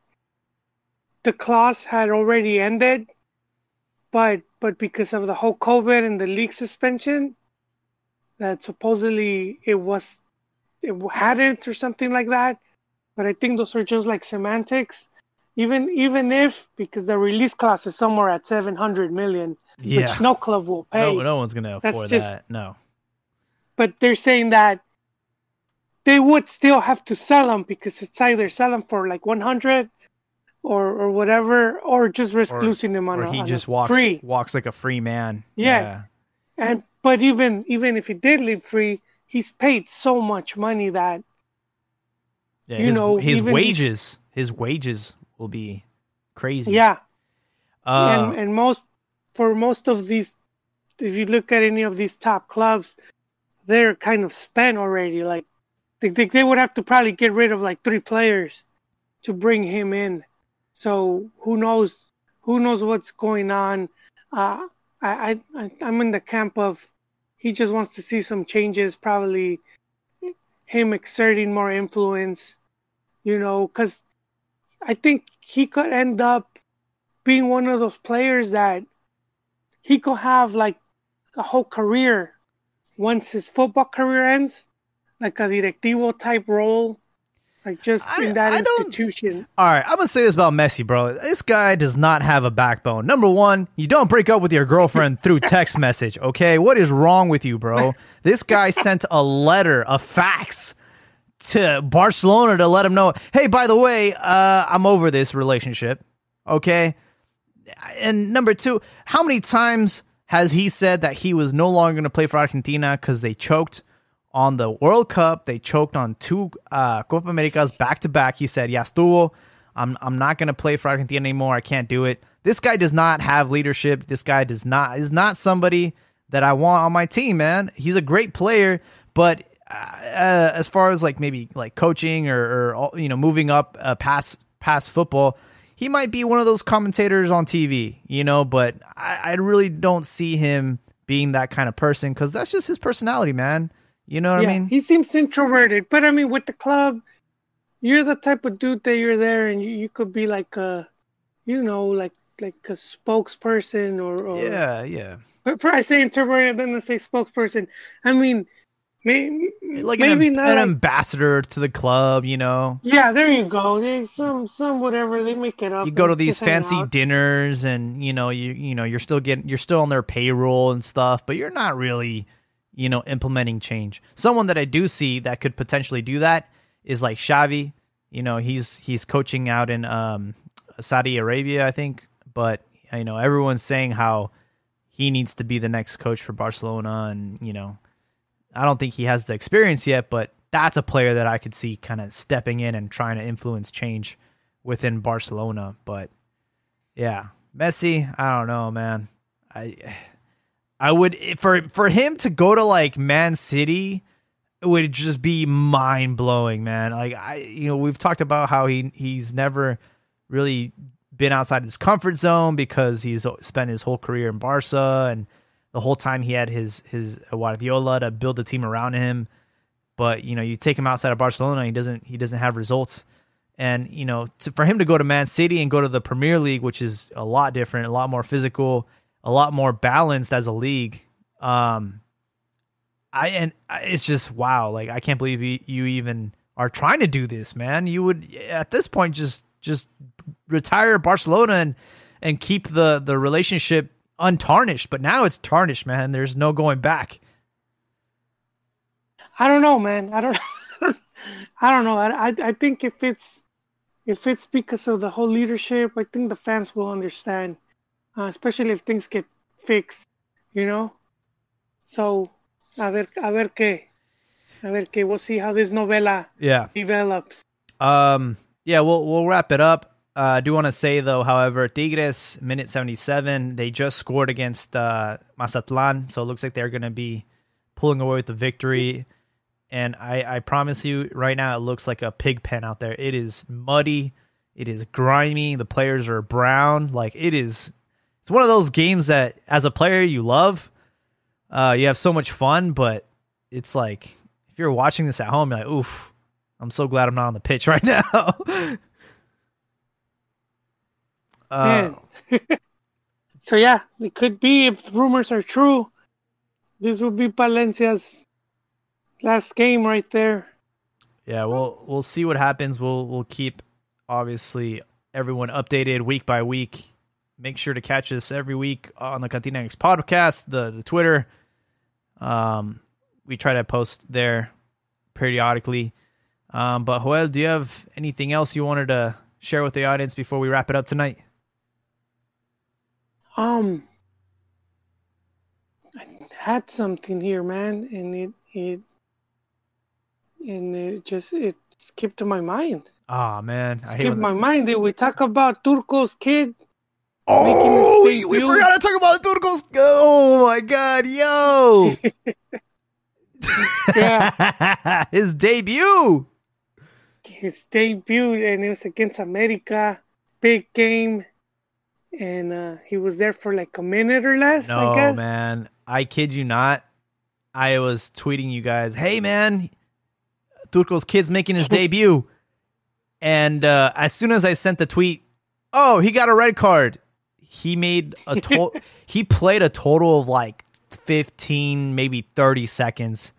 B: the clause had already ended, but but because of the whole COVID and the league suspension, that supposedly it was it hadn't or something like that. But I think those are just like semantics. Even even if because the release clause is somewhere at seven hundred million,
A: yeah.
B: which no club will pay.
A: no, no one's gonna afford
B: just-
A: that. No.
B: but they're saying that they would still have to sell them because it's either sell them for like 100 or or whatever or just risk
A: Or-
B: losing them on
A: Or
B: a,
A: he
B: on
A: just walks
B: free
A: walks like a free man.
B: Yeah. and but even even if he did live free he's paid so much money that
A: Yeah,
B: You
A: his,
B: know,
A: his wages, his wages will be crazy.
B: yeah
A: Uh,
B: and and most for most of these if you look at any of these top clubs they're kind of spent already like they, they, would have to probably get rid of like three players to bring him in. So who knows who knows what's going on? Uh I I- i'm in the camp of he just wants to see some changes probably him exerting more influence you know because i think he could end up being one of those players that he could have like a whole career once his football career ends, like a directivo type role, like just
A: I-
B: in that
A: I
B: institution.
A: all right, I'm gonna say this about Messi, bro. This guy does not have a backbone. Number one, you don't break up with your girlfriend through text message. Okay, what is wrong with you, bro? This guy sent a letter, a fax to Barcelona to let him know, hey, by the way, uh, I'm over this relationship. Okay. And number two, how many times has he said that he was no longer going to play for Argentina because they choked on the World Cup? They choked on two uh, Copa Americas back to back. He said, "Ya estuvo. I'm I'm not going to play for Argentina anymore. I can't do it." This guy does not have leadership. This guy does not is not somebody that I want on my team, man. He's a great player, but uh, uh, as far as like maybe like coaching or, or you know moving up uh, past past football, he might be one of those commentators on TV, you know. But I, I really don't see him being that kind of person because that's just his personality, man. You know what
B: yeah,
A: I mean?
B: he seems introverted, but I mean, with the club, you're the type of dude that you're there, and you, you could be like a, you know, like like a spokesperson or, or
A: Yeah, yeah.
B: But for I say introverted, then I say spokesperson. I mean, maybe
A: Like
B: maybe
A: an,
B: not.
A: an ambassador to the club, you know.
B: yeah, there you go. They, some some whatever they make it up.
A: you go to these fancy dinners and you know you you know you're still getting you're still on their payroll and stuff but you're not really you know implementing change someone that i do see that could potentially do that is like Xavi you know he's he's coaching out in um Saudi Arabia I think but you know everyone's saying how he needs to be the next coach for Barcelona and you know I don't think he has the experience yet but that's a player that I could see kind of stepping in and trying to influence change within Barcelona. But yeah, Messi, I don't know, man. I I would for for him to go to like Man City it would just be mind blowing, man. Like I you know, we've talked about how he he's never really been outside his comfort zone because he's spent his whole career in Barca and the whole time he had his his Guardiola to build the team around him. But you know, you take him outside of Barcelona, he doesn't he doesn't have results. And you know, to, for him to go to Man City and go to the Premier League, which is a lot different, a lot more physical, a lot more balanced as a league. Um, I and it's just wow, like I can't believe you, you even are trying to do this, man. You would at this point just just retire Barcelona and and keep the the relationship untarnished. But now it's tarnished, man. There's no going back.
B: I don't know, man. I don't. I don't know. I, I I think if it's if it's because of the whole leadership, I think the fans will understand, uh, especially if things get fixed, you know. So, a ver, a ver qué, a ver qué. We'll see how this novela
A: Yeah.
B: develops.
A: Um. Yeah. We'll we'll wrap it up. Uh, I do want to say though, however, Tigres minute seventy seven, they just scored against uh, Mazatlan, so it looks like they're going to be pulling away with the victory. And I, I promise you, right now, it looks like a pig pen out there. It is muddy, it is grimy. The players are brown. Like it is, it's one of those games that, as a player, you love. Uh, you have so much fun, but it's like if you're watching this at home, you're like, oof, I'm so glad I'm not on the pitch right now.
B: Uh, so yeah, it could be if the rumors are true. This will be Palencia's last game right there.
A: Yeah, we'll we'll see what happens. We'll we'll keep obviously everyone updated week by week. Make sure to catch us every week on the Cantina X podcast, the the Twitter. Um, we try to post there periodically. Um, but Joel, do you have anything else you wanted to share with the audience before we wrap it up tonight?
B: Um, I had something here, man, and it it and it just it skipped my mind.
A: Ah oh, man,
B: I skipped my mind. Did we talk about Turco's kid?
A: Oh, we, we forgot to talk about Turco's. Oh my god, yo! yeah, his debut.
B: His debut, and it was against America. Big game, and uh, he was there for like a minute or less.
A: No,
B: I guess.
A: man, I kid you not. I was tweeting you guys, "Hey, man, Turco's kid's making his debut," and uh, as soon as I sent the tweet, oh, he got a red card. He made a total. he played a total of like 15, maybe 30 seconds.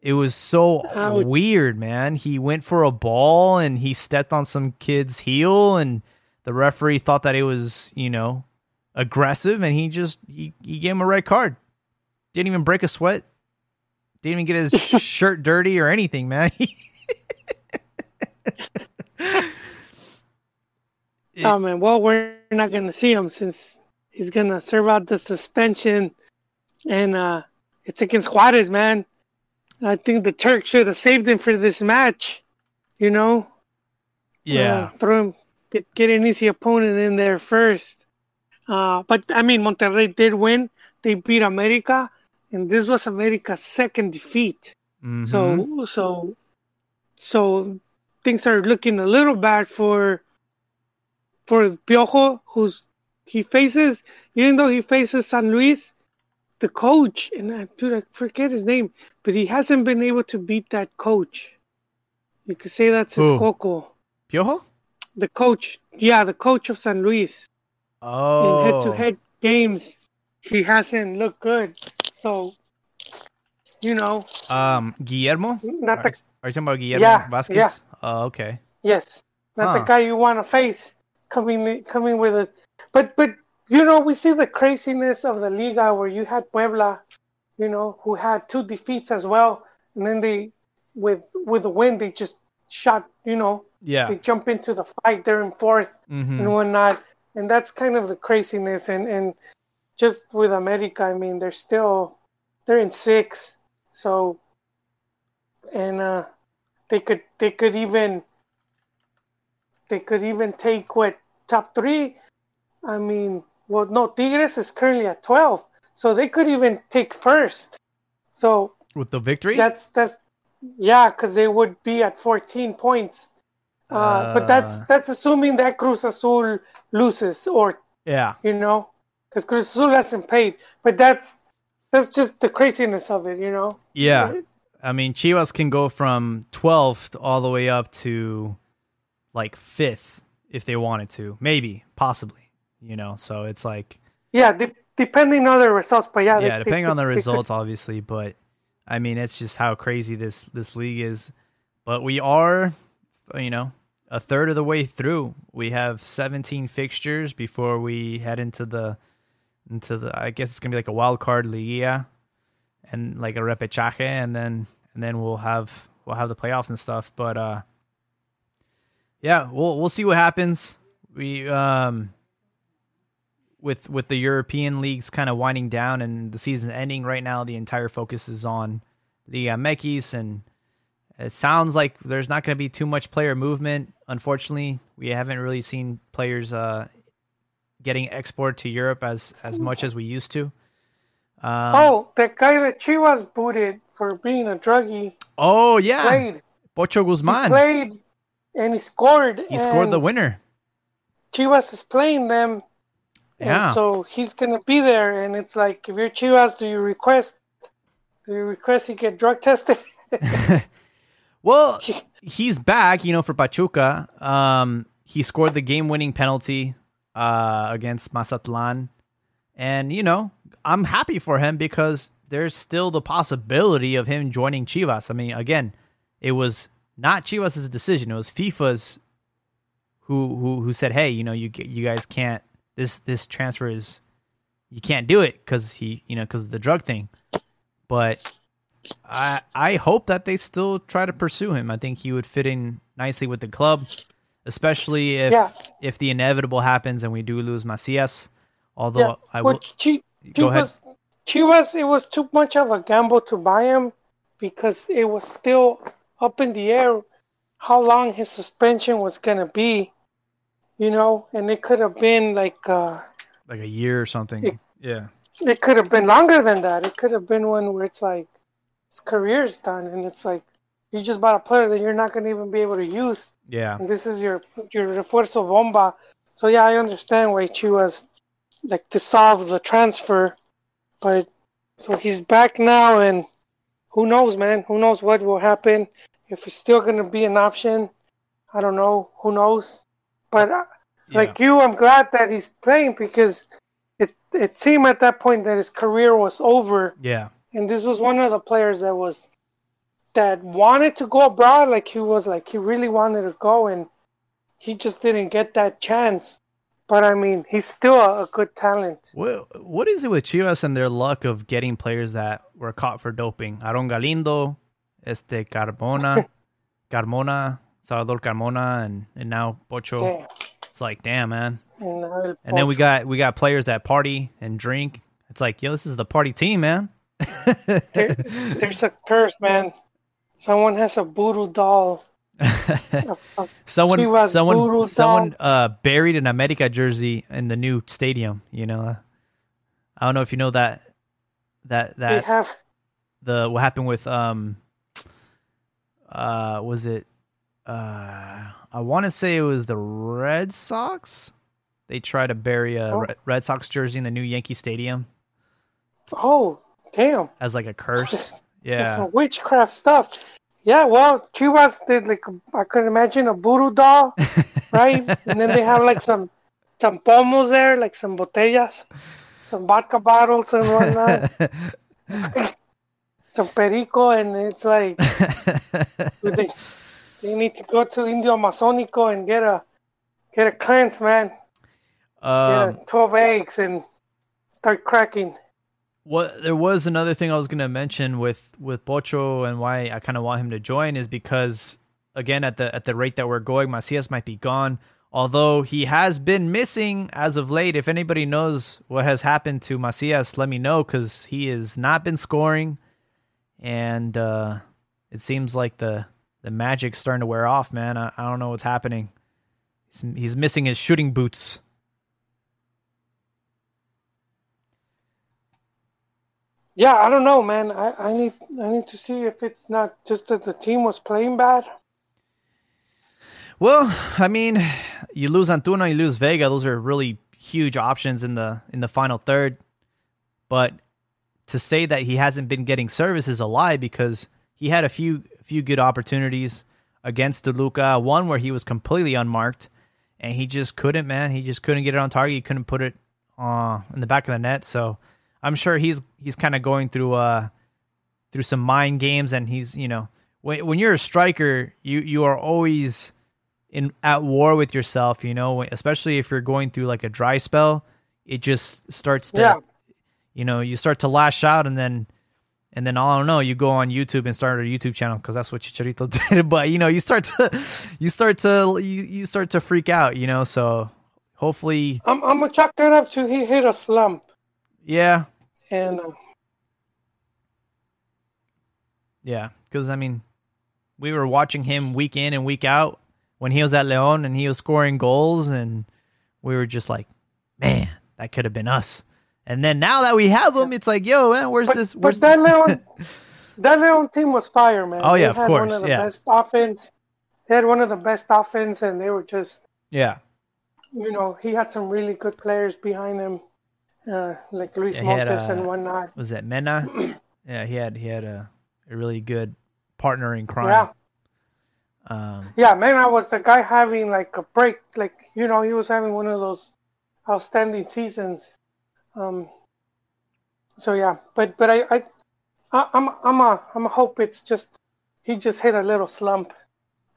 A: It was so Ouch. weird, man. He went for a ball and he stepped on some kid's heel and the referee thought that it was, you know, aggressive and he just he, he gave him a red card. Didn't even break a sweat. Didn't even get his shirt dirty or anything, man.
B: oh man, well we're not gonna see him since he's gonna serve out the suspension and uh, it's against Juarez, man. I think the Turk should have saved him for this match. You know.
A: Yeah. Uh,
B: throw him, get get an easy opponent in there first. Uh, but I mean, Monterrey did win. They beat America, and this was America's second defeat. Mm-hmm. So so so things are looking a little bad for for Piojo, who's he faces even though he faces San Luis, the coach, and I, dude, I forget his name, but he hasn't been able to beat that coach. You could say that's his Coco.
A: Piojo?
B: The coach. Yeah, the coach of San Luis.
A: Oh.
B: In head to head games, he hasn't looked good. So, you know.
A: Um, Guillermo?
B: Not the,
A: are, are you talking about Guillermo
B: yeah,
A: Vasquez?
B: Yeah.
A: Oh, okay.
B: Yes. Not huh. the guy you want to face coming coming with it. But but you know, we see the craziness of the Liga where you had Puebla, you know, who had two defeats as well, and then they, with with the win, they just shot, you know,
A: yeah,
B: they jump into the fight. They're in 4th
A: mm-hmm.
B: and whatnot, and that's kind of the craziness. And and just with America, I mean, they're still they're in six, so and uh, they could they could even they could even take what top three. I mean, well, no, Tigres is currently at 12, so they could even take first. So
A: with the victory,
B: that's that's yeah, because they would be at 14 points. Uh, but that's that's assuming that Cruz Azul loses, or
A: yeah,
B: you know, because Cruz Azul hasn't paid. But that's that's just the craziness of it, you know.
A: Yeah, I mean, Chivas can go from 12th all the way up to like fifth if they wanted to, maybe, possibly you know. So it's like
B: yeah, de- depending on the results, but yeah,
A: yeah, they, depending they, on the results, could... obviously. But I mean, it's just how crazy this this league is. But we are, you know, a third of the way through. We have 17 fixtures before we head into the into the. I guess it's gonna be like a wild card liga, and like a repechaje, and then and then we'll have we'll have the playoffs and stuff. But uh, yeah, we'll we'll see what happens. We um with with the European leagues kind of winding down and the season ending right now, the entire focus is on the uh, MX, and it sounds like there's not going to be too much player movement unfortunately, we haven't really seen players uh, getting exported to Europe as as much as we used to. Um,
B: oh, that guy that Chivas booted for being a druggie
A: oh yeah,
B: played.
A: Pocho
B: He
A: Guzman.
B: played and he scored.
A: He scored the winner.
B: Chivas is playing them.
A: Yeah.
B: And so he's gonna be there, and it's like, if you're Chivas, do you request? Do you request he get drug tested?
A: Well, he's back, you know, for Pachuca. Um, he scored the game-winning penalty uh, against Mazatlan, and you know, I'm happy for him because there's still the possibility of him joining Chivas. I mean, again, it was not Chivas' decision; it was FIFA's who who who said, "Hey, you know, you you guys can't this this transfer is you can't do it because he you know because of the drug thing." But I I hope that they still try to pursue him. I think he would fit in nicely with the club, especially if
B: Yeah.
A: if the inevitable happens and we do lose Macias. Although
B: yeah.
A: I
B: Well,
A: will go ahead.
B: Chivas, Chivas, it was too much of a gamble to buy him because it was still up in the air how long his suspension was gonna be. You know, and it could have been like uh,
A: like a year or something.
B: It-
A: yeah.
B: it could have been longer than that. It could have been one where it's like his career's done, and it's like you just bought a player that you're not gonna even be able to use.
A: Yeah.
B: And this is your your refuerzo bomba. So yeah, I understand why Chivas like to solve the transfer, but so he's back now, and who knows, man? Who knows what will happen? If it's still gonna be an option, I don't know. Who knows? But uh, like you, I'm glad that he's playing because it it seemed at that point that his career was over,
A: Yeah.
B: And this was one of the players that was that wanted to go abroad. Like he was like he really wanted to go, and he just didn't get that chance. But I mean, he's still a, a good talent.
A: What what is it with Chivas and their luck of getting players that were caught for doping? Aaron Galindo, este Carmona, Carmona, Salvador Carmona, and and now Pocho.
B: Damn.
A: It's like, damn, man.
B: And,
A: And then we got we got players that party and drink. It's like, yo, this is the party team, man.
B: There- there's a curse, man. Someone has a voodoo doll. of- of
A: someone
B: Chivas
A: someone
B: voodoo
A: someone uh buried an America jersey in the new stadium, you know. I don't know if you know that that that
B: They
A: that
B: have
A: the what happened with um uh was it uh I want to say it was the Red Sox. They tried to bury a
B: Oh.
A: Red- Red Sox jersey in the new Yankee Stadium
B: oh damn.
A: as like a curse. Yeah.
B: some witchcraft stuff. Yeah, well, Chivas did like I could imagine a voodoo doll, right? and then they have like some some pomos there, like some botellas, some vodka bottles and whatnot, some perico, and it's like they they need to go to Indio Amazonico and get a get a cleanse, man. Get
A: um,
B: a twelve eggs and start cracking.
A: What there was another thing I was going to mention with with Pocho and why I kind of want him to join is because again at the at the rate that we're going, Macias might be gone. Although he has been missing as of late. If anybody knows what has happened to Macias, let me know because he has not been scoring, and uh, it seems like the the magic's starting to wear off. Man, I, I don't know what's happening. He's, he's missing his shooting boots.
B: Yeah, I don't know, man. I, I need I need to see if it's not just that the team was playing bad.
A: Well, I mean, you lose Antuna, you lose Vega. Those are really huge options in the in the final third. But to say that he hasn't been getting service is a lie because he had a few few good opportunities against Toluca. One where he was completely unmarked, and he just couldn't. Man, he just couldn't get it on target. He couldn't put it uh, in the back of the net. So I'm sure he's he's kind of going through uh through some mind games, and he's you know when when you're a striker, you you are always in at war with yourself, you know, especially if you're going through like a dry spell, it just starts to
B: Yeah.
A: you know, you start to lash out and then and then I don't know, you go on YouTube and start a YouTube channel because that's what Chicharito did. But you know, you start to you start to you, you start to freak out, you know. So hopefully,
B: I'm I'm gonna chalk that up to he hit a slump,
A: yeah,
B: and uh,
A: yeah. Because I mean, we were watching him week in and week out when he was at Leon and he was scoring goals, and we were just like, man, that could have been us. And then now that we have him, it's like, yo, man, where's
B: But,
A: this?
B: but
A: Where's
B: that Leon, that Leon team was fire, man.
A: Oh,
B: They
A: yeah, of
B: had
A: course,
B: One of the
A: yeah.
B: best offense. They had one of the best offense, and they were just,
A: yeah,
B: you know, he had some really good players behind him, uh, like Luis
A: Yeah,
B: Montes
A: uh,
B: and whatnot.
A: was that Mena? yeah, he had he had a, a really good partner in crime.
B: Yeah.
A: Um,
B: Yeah, man, I was the guy having like a break, like you know, he was having one of those outstanding seasons. Um, so yeah, but but I I I- I'm I'm a I'm a hope it's just he just hit a little slump,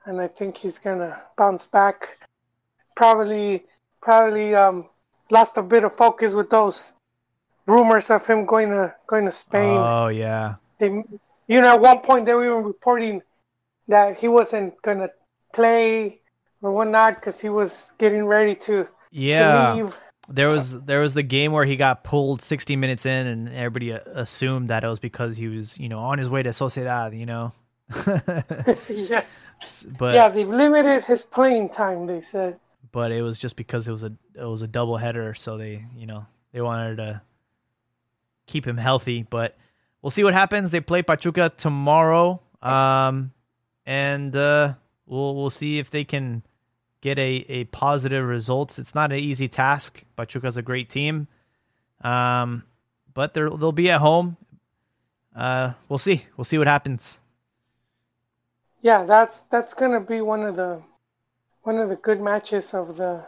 B: and I think he's gonna bounce back. Probably probably um lost a bit of focus with those rumors of him going to going to Spain
A: oh yeah,
B: they, you know, at one point they were even reporting that he wasn't gonna play or whatnot because he was getting ready to,
A: yeah.
B: to leave.
A: There was there was the game where he got pulled 60 minutes in, and everybody uh, assumed that it was because he was you know on his way to Sociedad, you know.
B: yeah,
A: but
B: yeah, they've limited his playing time. They said.
A: But it was just because it was a it was a double header, so they you know they wanted to keep him healthy. But we'll see what happens. They play Pachuca tomorrow, um, and uh, we'll we'll see if they can get a a positive results. It's not an easy task. Pachuca's a great team, um, but they're they'll be at home. Uh, we'll see. We'll see what happens.
B: Yeah, that's that's gonna be one of the one of the good matches of the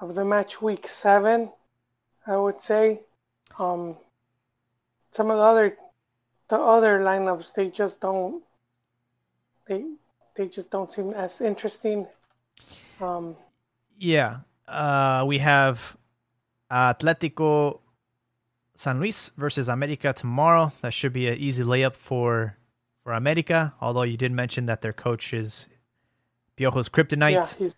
B: of the match week seven, I would say. Um, some of the other the other lineups they just don't they they just don't seem as interesting. Um,
A: Yeah. Uh, we have Atletico San Luis versus America tomorrow. That should be an easy layup for for America. Although you did mention that their coach is Piojo's kryptonite.
B: yeah,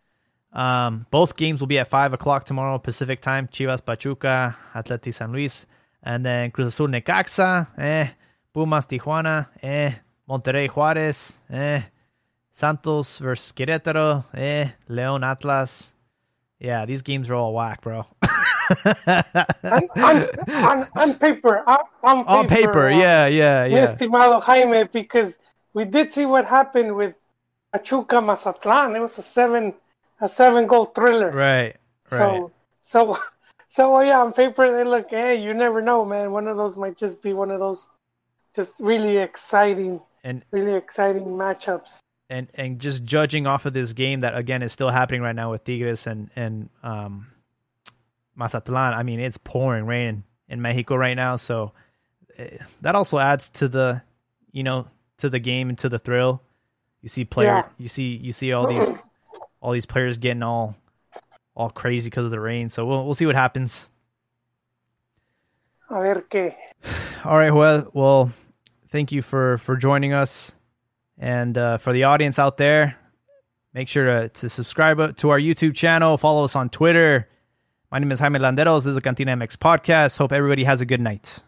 A: Um, both games will be at five o'clock tomorrow Pacific time. Chivas Pachuca, Atleti San Luis, and then Cruz Azul Necaxa, eh, Pumas Tijuana, eh, Monterrey Juárez, eh, Santos versus Querétaro, eh, León Atlas. Yeah, these games are all whack, bro.
B: on, on, on, on paper, on, on paper,
A: On paper,
B: uh,
A: yeah, yeah, yeah.
B: estimado Jaime, because we did see what happened with Pachuca Mazatlan. It was a seven a seven goal thriller.
A: Right, right.
B: So so so yeah, on paper they look, hey, you never know, man. One of those might just be one of those just really exciting,
A: And
B: really exciting matchups.
A: and and just judging off of this game that again is still happening right now with Tigres and and um Mazatlan. I mean, it's pouring rain in Mexico right now, so eh, that also adds to the you know to the game and to the thrill. You see player,
B: Yeah.
A: you see you see all these all these players getting all all crazy because of the rain. So we'll we'll see what happens.
B: A ver qué.
A: All right, well, well, thank you for for joining us, and uh, for the audience out there, make sure to to subscribe to our YouTube channel, follow us on Twitter. My name is Jaime Landeros. This is the Cantina MX podcast. Hope everybody has a good night.